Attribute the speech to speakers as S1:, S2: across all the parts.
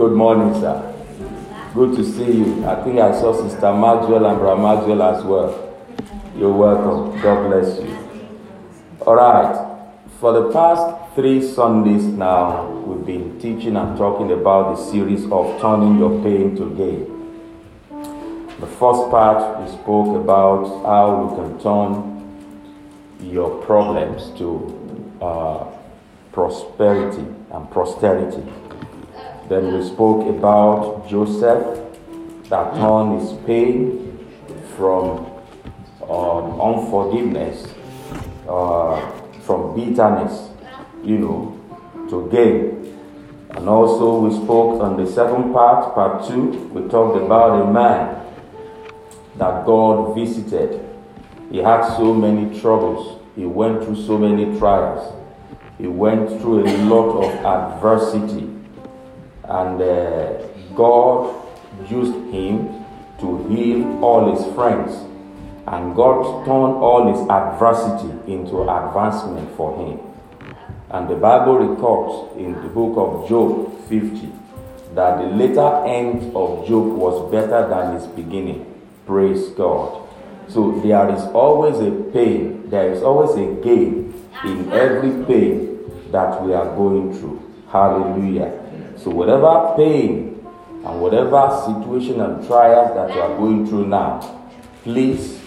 S1: Good morning, sir. Good to see you. I think I saw Sister Maxwell and Brother as well. You're welcome. God bless you. All right. For the past three Sundays now, we've been teaching and talking about the series of turning your pain to gain. The first part, we spoke about how we can turn your problems to uh, prosperity and posterity. Then we spoke about Joseph that turned his pain from um, unforgiveness, uh, from bitterness, you know, to gain. And also we spoke on the second part, part two, we talked about a man that God visited. He had so many troubles. He went through so many trials. He went through a lot of adversity and uh, God used him to heal all his friends. And God turned all his adversity into advancement for him. And the Bible records in the book of Job 50 that the later end of Job was better than his beginning. Praise God. So there is always a pain, there is always a gain in every pain that we are going through. Hallelujah. So, whatever pain and whatever situation and trials that you are going through now, please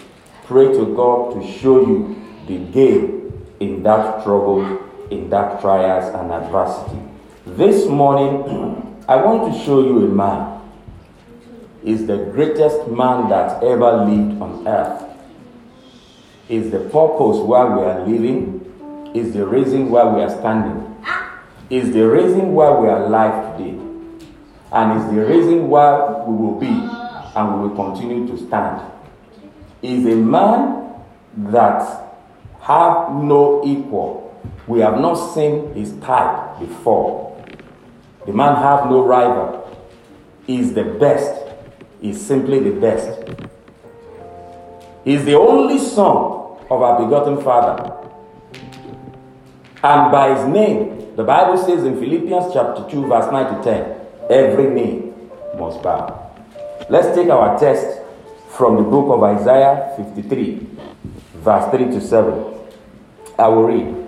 S1: pray to God to show you the gain in that trouble, in that trials and adversity. This morning, I want to show you a man. Is the greatest man that ever lived on earth. Is the purpose why we are living. Is the reason why we are standing is the reason why we are alive today. And is the reason why we will be and we will continue to stand. Is a man that have no equal. We have not seen his type before. The man have no rival. Is the best. Is simply the best. He is the only son of our begotten father. And by his name the Bible says in Philippians chapter 2, verse 9 to 10, every knee must bow. Let's take our text from the book of Isaiah 53, verse 3 to 7. I will read.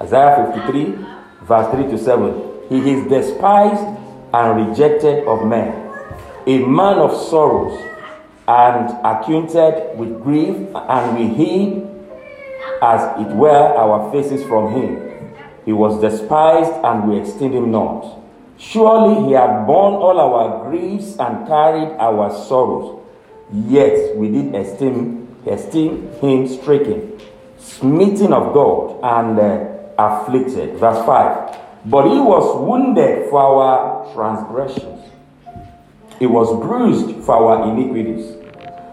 S1: Isaiah 53, verse 3 to 7. He is despised and rejected of men, a man of sorrows and acquainted with grief, and we hid as it were our faces from him. He was despised, and we esteemed him not. Surely he had borne all our griefs and carried our sorrows. Yet we did esteem, esteem him stricken, smitten of God, and uh, afflicted. Verse 5. But he was wounded for our transgressions, he was bruised for our iniquities.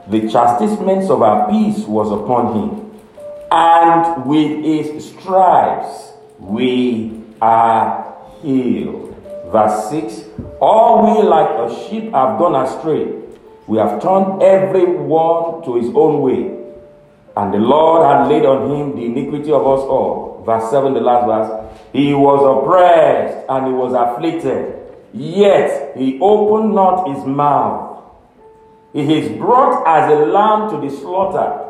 S1: The chastisements of our peace was upon him, and with his stripes we are healed. Verse 6 All we like a sheep have gone astray. We have turned every one to his own way. And the Lord had laid on him the iniquity of us all. Verse 7, the last verse. He was oppressed and he was afflicted, yet he opened not his mouth. He is brought as a lamb to the slaughter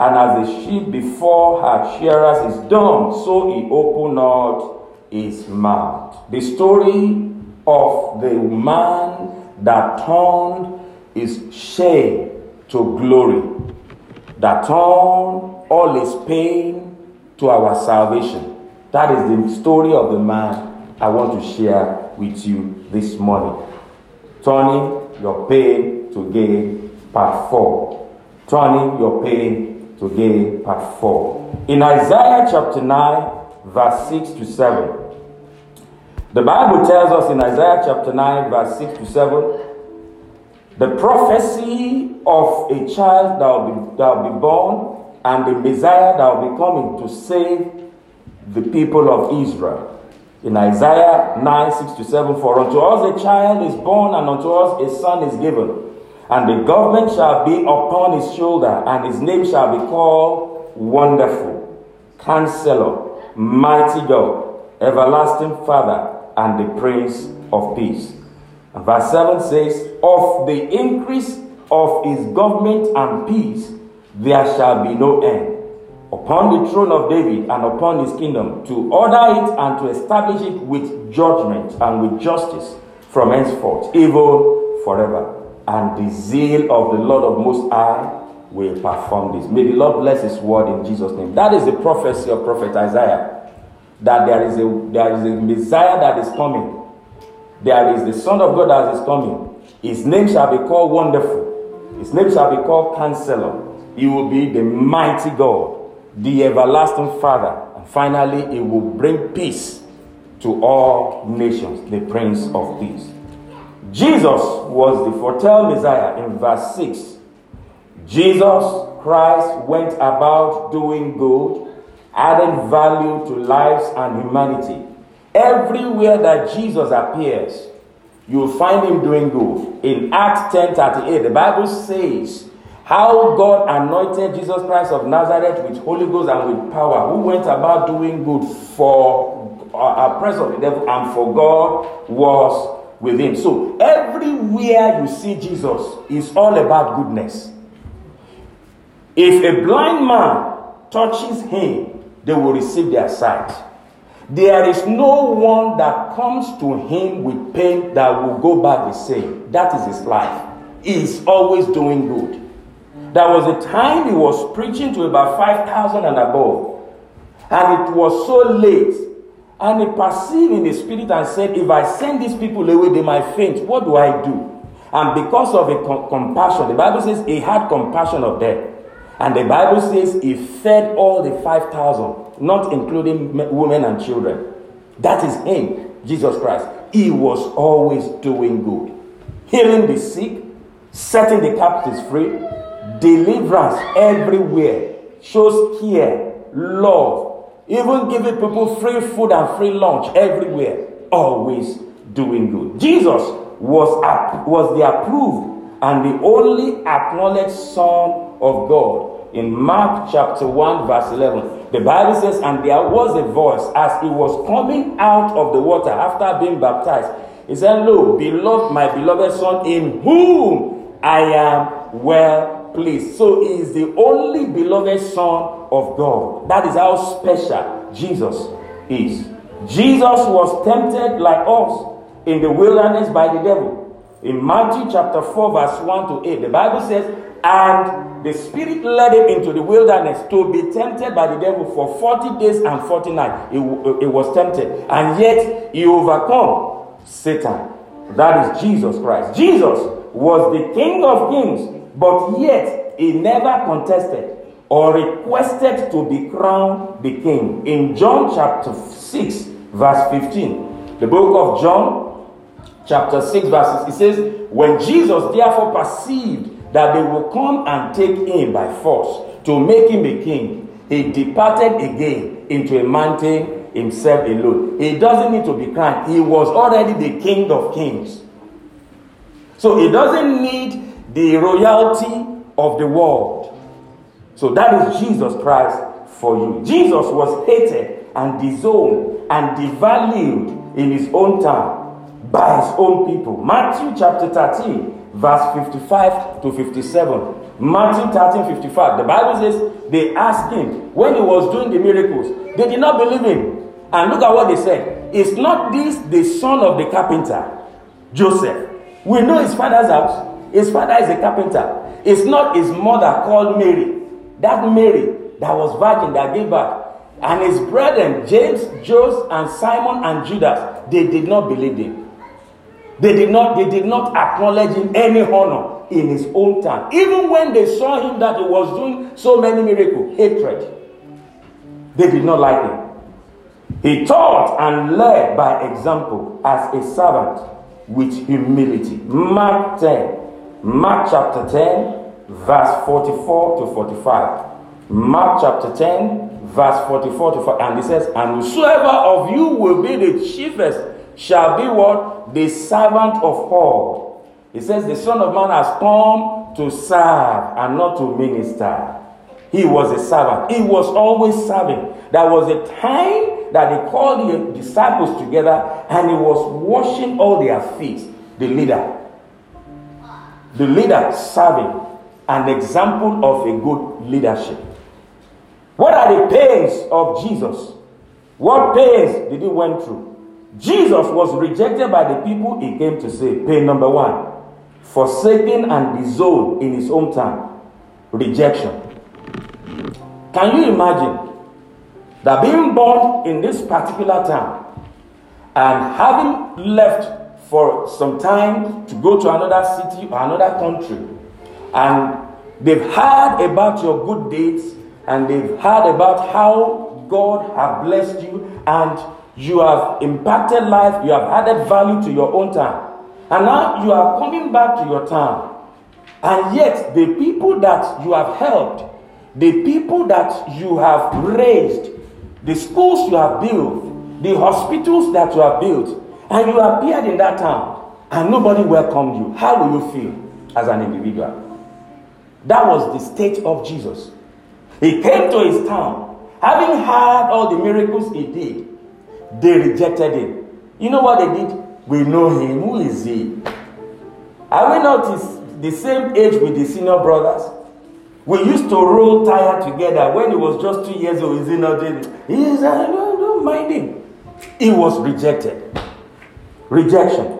S1: and as a sheep before her shearers is dumb, so he opened not his mouth. The story of the man that turned his shame to glory, that turned all his pain to our salvation. That is the story of the man I want to share with you this morning. Turning your pain to gain, part 4. Turning your pain to gain part 4. In Isaiah chapter 9, verse 6 to 7, the Bible tells us in Isaiah chapter 9, verse 6 to 7, the prophecy of a child that will be, that will be born and the Messiah that will be coming to save the people of Israel. In Isaiah 9, 6 to 7, for unto us a child is born and unto us a son is given and the government shall be upon his shoulder, and his name shall be called Wonderful, Counselor, Mighty God, Everlasting Father, and the Prince of Peace. And verse 7 says, Of the increase of his government and peace there shall be no end upon the throne of David and upon his kingdom to order it and to establish it with judgment and with justice from henceforth, even forever. And the zeal of the Lord of Most High will perform this. May the Lord bless his word in Jesus' name. That is the prophecy of Prophet Isaiah. That there is a there is a Messiah that is coming. There is the Son of God that is coming. His name shall be called Wonderful. His name shall be called Counselor. He will be the mighty God the everlasting Father. And finally, it will bring peace to all nations, the Prince of Peace. Jesus was the foretold Messiah in verse 6. Jesus Christ went about doing good, adding value to lives and humanity. Everywhere that Jesus appears, you'll find him doing good. In Acts 10 38, the Bible says, how God anointed Jesus Christ of Nazareth with Holy Ghost and with power, who went about doing good for uh, oppressed of the devil and for God was with him. So everywhere you see Jesus is all about goodness. If a blind man touches him, they will receive their sight. There is no one that comes to him with pain that will go back the same. That is his life. He is always doing good. There was a time he was preaching to about 5,000 and above. And it was so late. And he perceived in the spirit and said, If I send these people away, they might faint. What do I do? And because of a com- compassion, the Bible says he had compassion of them. And the Bible says he fed all the 5,000, not including women and children. That is him, Jesus Christ. He was always doing good, healing the sick, setting the captives free, deliverance everywhere, shows care, love, even giving people free food and free lunch everywhere, always doing good. Jesus was, was the approved and the only acknowledged Son of God. In Mark chapter 1, verse 11, the Bible says, And there was a voice as he was coming out of the water after being baptized. He said, Lo, beloved, my beloved Son, in whom I am well place. So he is the only beloved Son of God. That is how special Jesus is. Jesus was tempted like us in the wilderness by the devil. In Matthew chapter 4, verse 1 to 8, the Bible says, And the Spirit led him into the wilderness to be tempted by the devil for 40 days and 40 nights. He, he was tempted, and yet he overcome Satan. That is Jesus Christ. Jesus was the King of kings but yet he never contested or requested to be crowned the king. In John chapter 6, verse 15, the book of John, chapter 6, verses, it says, When Jesus therefore perceived that they will come and take him by force to make him a king, he departed again into a mountain himself alone. He doesn't need to be crowned, he was already the king of kings. So he doesn't need the royalty of the world. So that is Jesus Christ for you. Jesus was hated and disowned and devalued in his own time by his own people. Matthew chapter 13, verse 55 to 57. Matthew 13, 55. The Bible says they asked him when he was doing the miracles, they did not believe him. And look at what they said. Is not this the son of the carpenter, Joseph? We know his father's house. His father is a carpenter. It's not his mother called Mary. That Mary that was virgin that gave birth. And his brethren, James, Joseph, and Simon and Judas, they did not believe him. They did not, they did not acknowledge him any honor in his own time. Even when they saw him that he was doing so many miracles, hatred. They did not like him. He taught and led by example as a servant with humility. Mark 10, Mark chapter 10, verse 44 to 45. Mark chapter 10, verse 44 to 45. And he says, And whosoever of you will be the chiefest shall be what? The servant of all. He says, The Son of Man has come to serve and not to minister. He was a servant. He was always serving. There was a time that he called the disciples together and he was washing all their feet the leader. The leader serving an example of a good leadership. What are the pains of Jesus? What pains did he went through? Jesus was rejected by the people he came to save. Pain number one, forsaken and disowned in his hometown. Rejection. Can you imagine that being born in this particular town and having left for some time to go to another city or another country, and they've heard about your good deeds and they've heard about how God has blessed you and you have impacted life, you have added value to your own town, and now you are coming back to your town, and yet the people that you have helped, the people that you have raised, the schools you have built, the hospitals that you have built, and you appeared in that town, and nobody welcomed you, how will you feel as an individual? That was the state of Jesus. He came to his town, having heard all the miracles he did. They rejected him. You know what they did? We know him. Who is he? Are we not the same age with the senior brothers? We used to roll tire together when he was just two years old. Is he not? He uh, no, don't mind him. He was rejected. Rejection.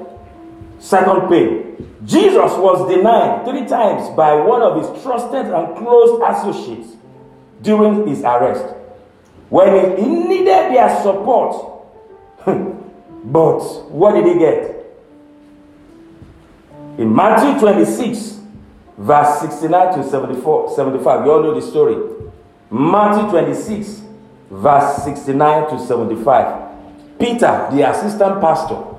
S1: Second pain. Jesus was denied three times by one of his trusted and close associates during his arrest. When he needed their support, but what did he get? In Matthew 26, verse 69 to 74, 75, you all know the story. Matthew 26, verse 69 to 75. Peter, the assistant pastor,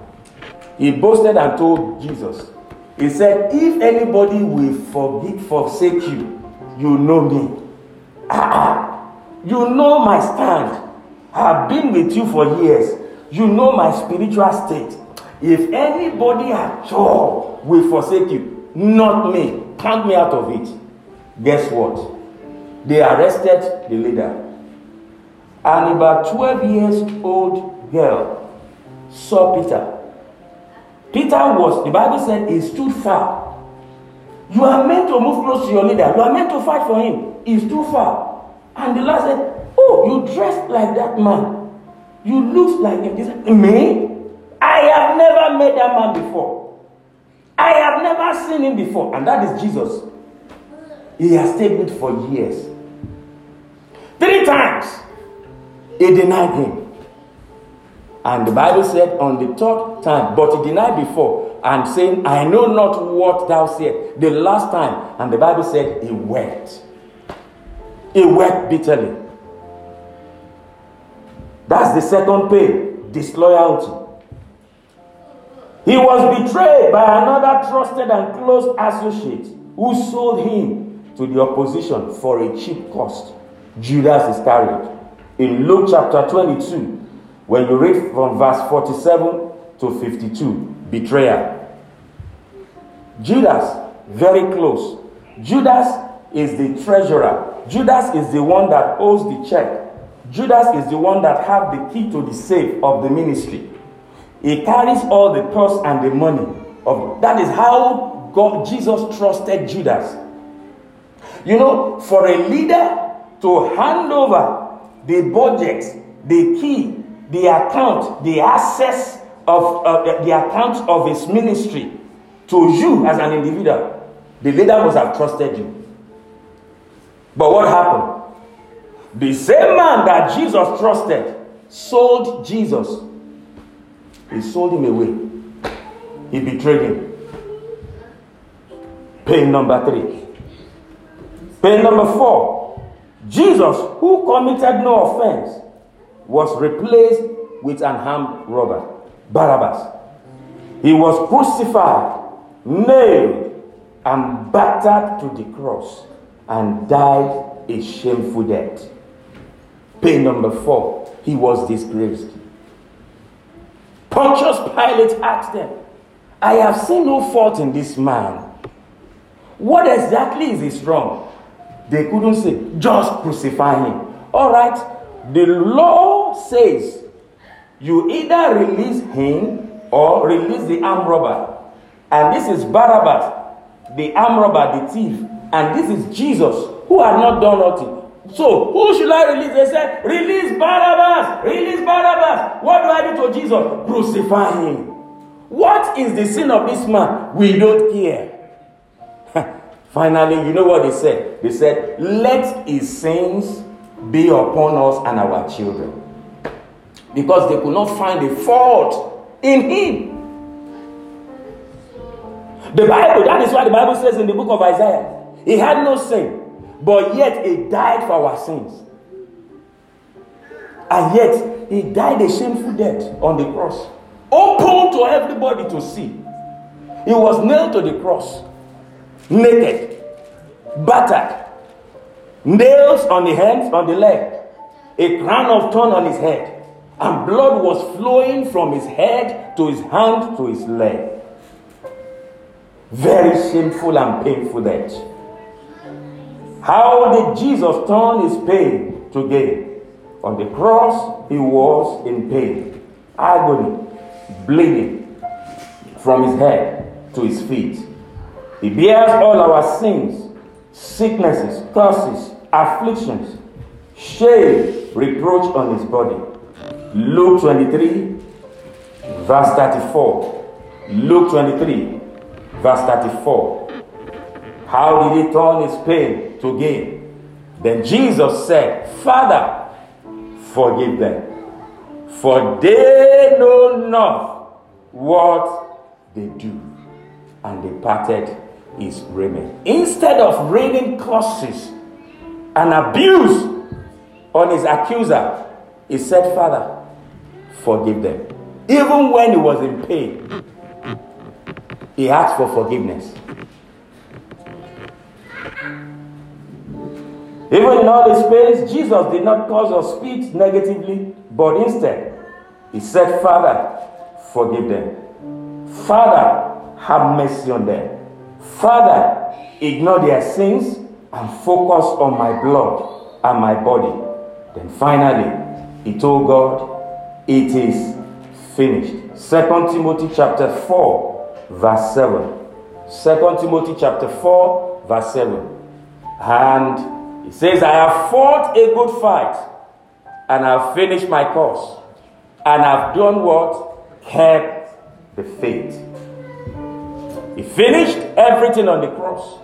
S1: he boasted and told Jesus, He said, If anybody will forgive, forsake you, you know me. Ah, you know my stand. I've been with you for years. You know my spiritual state. If anybody at all will forsake you, not me, count me out of it. Guess what? They arrested the leader. And about 12 years old girl saw Peter. Peter was, the Bible said, he stood far. You are meant to move close to your leader. You are meant to fight for him. He's too far. And the Lord said, Oh, you dressed like that man. You look like him. He said, Me? I have never met that man before. I have never seen him before. And that is Jesus. He has stayed with for years. Three times he denied him. And the Bible said on the third time, but he denied before and saying, I know not what thou said. The last time, and the Bible said he wept. He wept bitterly. That's the second pain disloyalty. He was betrayed by another trusted and close associate who sold him to the opposition for a cheap cost. Judas Iscariot. In Luke chapter 22, when you read from verse 47 to 52, betrayal. Judas, very close. Judas is the treasurer. Judas is the one that owes the check. Judas is the one that have the key to the safe of the ministry. He carries all the purse and the money of that is how God Jesus trusted Judas. You know, for a leader to hand over the budget, the key, the account, the access of uh, the account of his ministry to you as an individual, the leader must have trusted you. But what happened? The same man that Jesus trusted sold Jesus. He sold him away. He betrayed him. Pain number three. Pain number four. Jesus, who committed no offense, was replaced with an armed robber, Barabbas. He was crucified, nailed, and battered to the cross, and died a shameful death. Pain number four, he was disgraced. Pontius Pilate asked them, I have seen no fault in this man. What exactly is his wrong? They couldn't say, just crucify him. All right, the law says you either release him or release the armed robber. And this is Barabbas, the arm robber, the thief. And this is Jesus, who had not done nothing. So, who should I release? They said, Release Barabbas! Release Barabbas! What do I do to Jesus? Crucify him. What is the sin of this man? We don't care. Finally, you know what they said? They said, Let his sins be upon us and our children. Because they could not find a fault in him. The Bible, that is why the Bible says in the book of Isaiah, he had no sin, but yet he died for our sins. And yet he died a shameful death on the cross, open to everybody to see. He was nailed to the cross, naked, battered, nails on the hands, on the leg, a crown of thorn on his head, and blood was flowing from his head to his hand to his leg. Very shameful and painful death. How did Jesus turn his pain to gain? On the cross, he was in pain, agony, bleeding from his head to his feet. He bears all our sins, sicknesses, curses, afflictions, shame, reproach on his body. Luke 23, verse 34. Luke 23, Verse 34. How did he turn his pain to gain? Then Jesus said, Father, forgive them, for they know not what they do. And they parted his raiment. Instead of raining curses and abuse on his accuser, he said, Father, forgive them. Even when he was in pain, he asked for forgiveness. Even in all this pain, Jesus did not cause or speak negatively, but instead, he said, Father, forgive them. Father, have mercy on them. Father, ignore their sins and focus on my blood and my body. Then finally, he told God, It is finished. Second Timothy chapter 4, verse 7. 2 Timothy chapter 4, verse 7. And he says, I have fought a good fight, and I've finished my course, and I've done what? Kept the faith. He finished everything on the cross.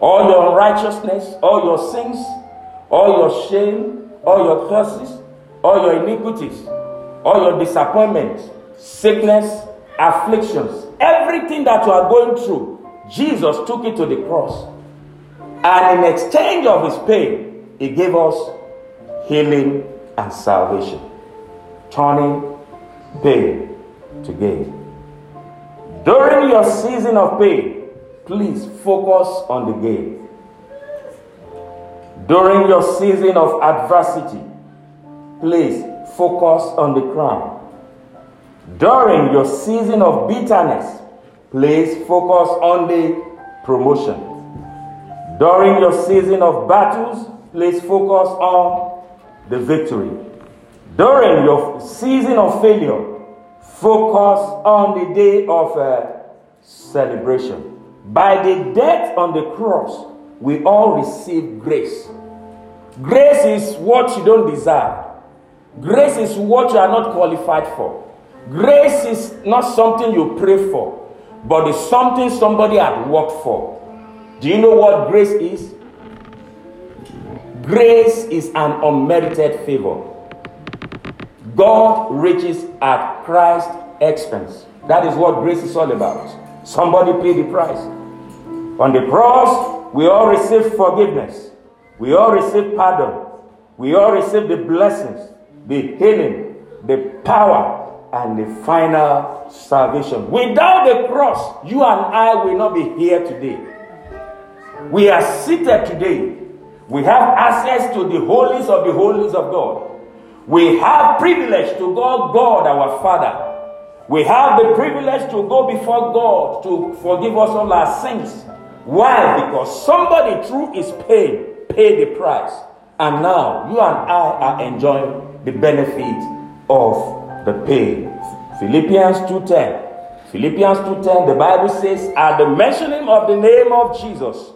S1: All your unrighteousness, all your sins, all your shame, all your curses, all your iniquities, all your disappointments, sickness, afflictions, everything that you are going through, Jesus took it to the cross. And in exchange of his pain, he gave us healing and salvation, turning pain to gain. During your season of pain, please focus on the game. During your season of adversity, please focus on the crown. During your season of bitterness, please focus on the promotion. During your season of battles, please focus on the victory. During your season of failure, focus on the day of uh, celebration. By the death on the cross, we all receive grace. Grace is what you don't deserve. Grace is what you are not qualified for. Grace is not something you pray for, but it's something somebody had worked for. Do you know what grace is? Grace is an unmerited favor. God reaches at Christ's expense. That is what grace is all about. Somebody paid the price. On the cross, we all receive forgiveness. We all receive pardon. We all receive the blessings, the healing, the power, and the final salvation. Without the cross, you and I will not be here today. We are seated today. We have access to the holies of the holies of God. We have privilege to go God our Father. We have the privilege to go before God to forgive us all our sins. Why? Because somebody through his pain paid the price. And now you and I are enjoying the benefit of the pain. Philippians 2:10. Philippians 2:10, the Bible says, at the mentioning of the name of Jesus,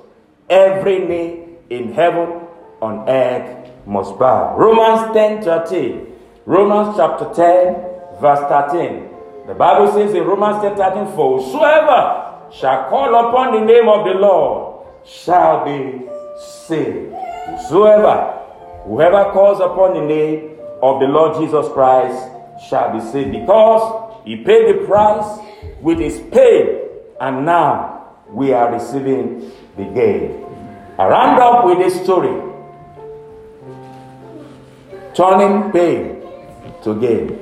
S1: every knee in heaven, on earth must bow. Romans 10 13. Romans chapter 10, verse 13. The Bible says in Romans 10 13, For whosoever shall call upon the name of the Lord shall be saved. Whosoever, whoever calls upon the name of the Lord Jesus Christ shall be saved because he paid the price with his pain, and now we are receiving the gain. I round up with this story turning pain to gain.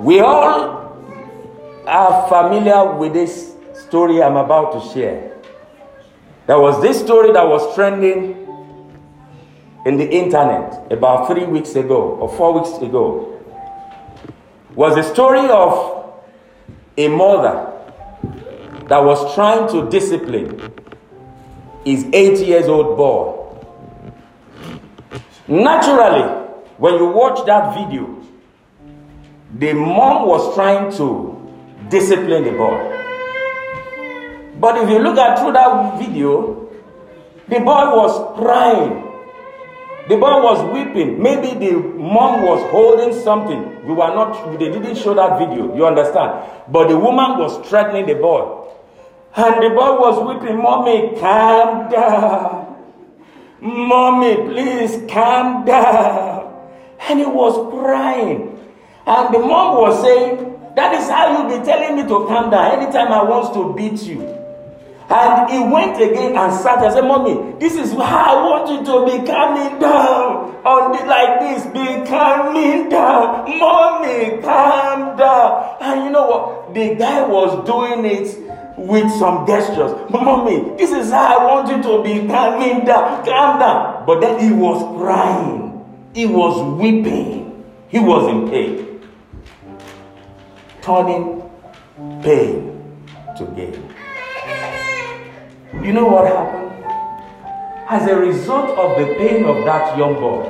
S1: We all are familiar with this story I'm about to share. There was this story that was trending in the internet about three weeks ago or four weeks ago was a story of a mother that was trying to discipline his eight years old boy. Naturally, when you watch that video, the mom was trying to discipline the boy. But if you look at through that video, the boy was crying the boy was weeping. Maybe the mom was holding something. We were not, they didn't show that video. You understand? But the woman was threatening the boy. And the boy was weeping, Mommy, calm down. Mommy, please calm down. And he was crying. And the mom was saying, That is how you be telling me to calm down anytime I want to beat you. And he went again and sat and said, Mommy, this is how I want you to be calming down. On the, like this, be calming down. Mommy, calm down. And you know what? The guy was doing it with some gestures. Mommy, this is how I want you to be calming down. Calm down. But then he was crying. He was weeping. He was in pain. Turning pain to gain. You know what happened? As a result of the pain of that young boy,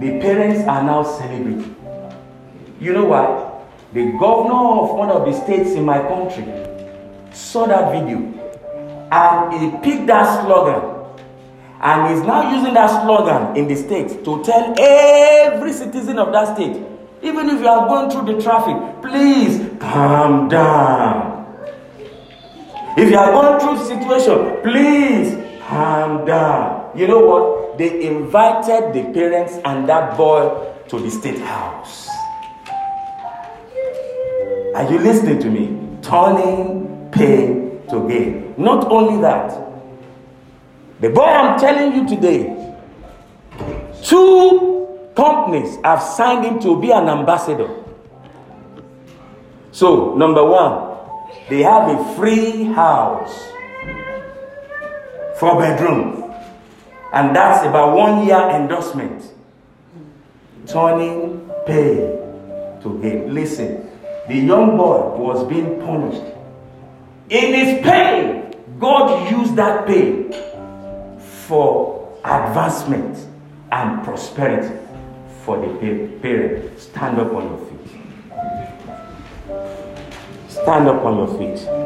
S1: the parents are now celebrating. You know why? The governor of one of the states in my country saw that video and he picked that slogan and is now using that slogan in the state to tell every citizen of that state, even if you are going through the traffic, please calm down. If you are going through situation, please calm down. You know what? They invited the parents and that boy to the state house. Are you listening to me? Turning pain to gain. Not only that, the boy I'm telling you today, two companies have signed him to be an ambassador. So, number one, they have a free house, four bedroom, and that's about one year endorsement. Turning pain to gain. Listen, the young boy was being punished. In his pain, God used that pain for advancement and prosperity for the parent. Stand up on your feet. Stand up on your feet.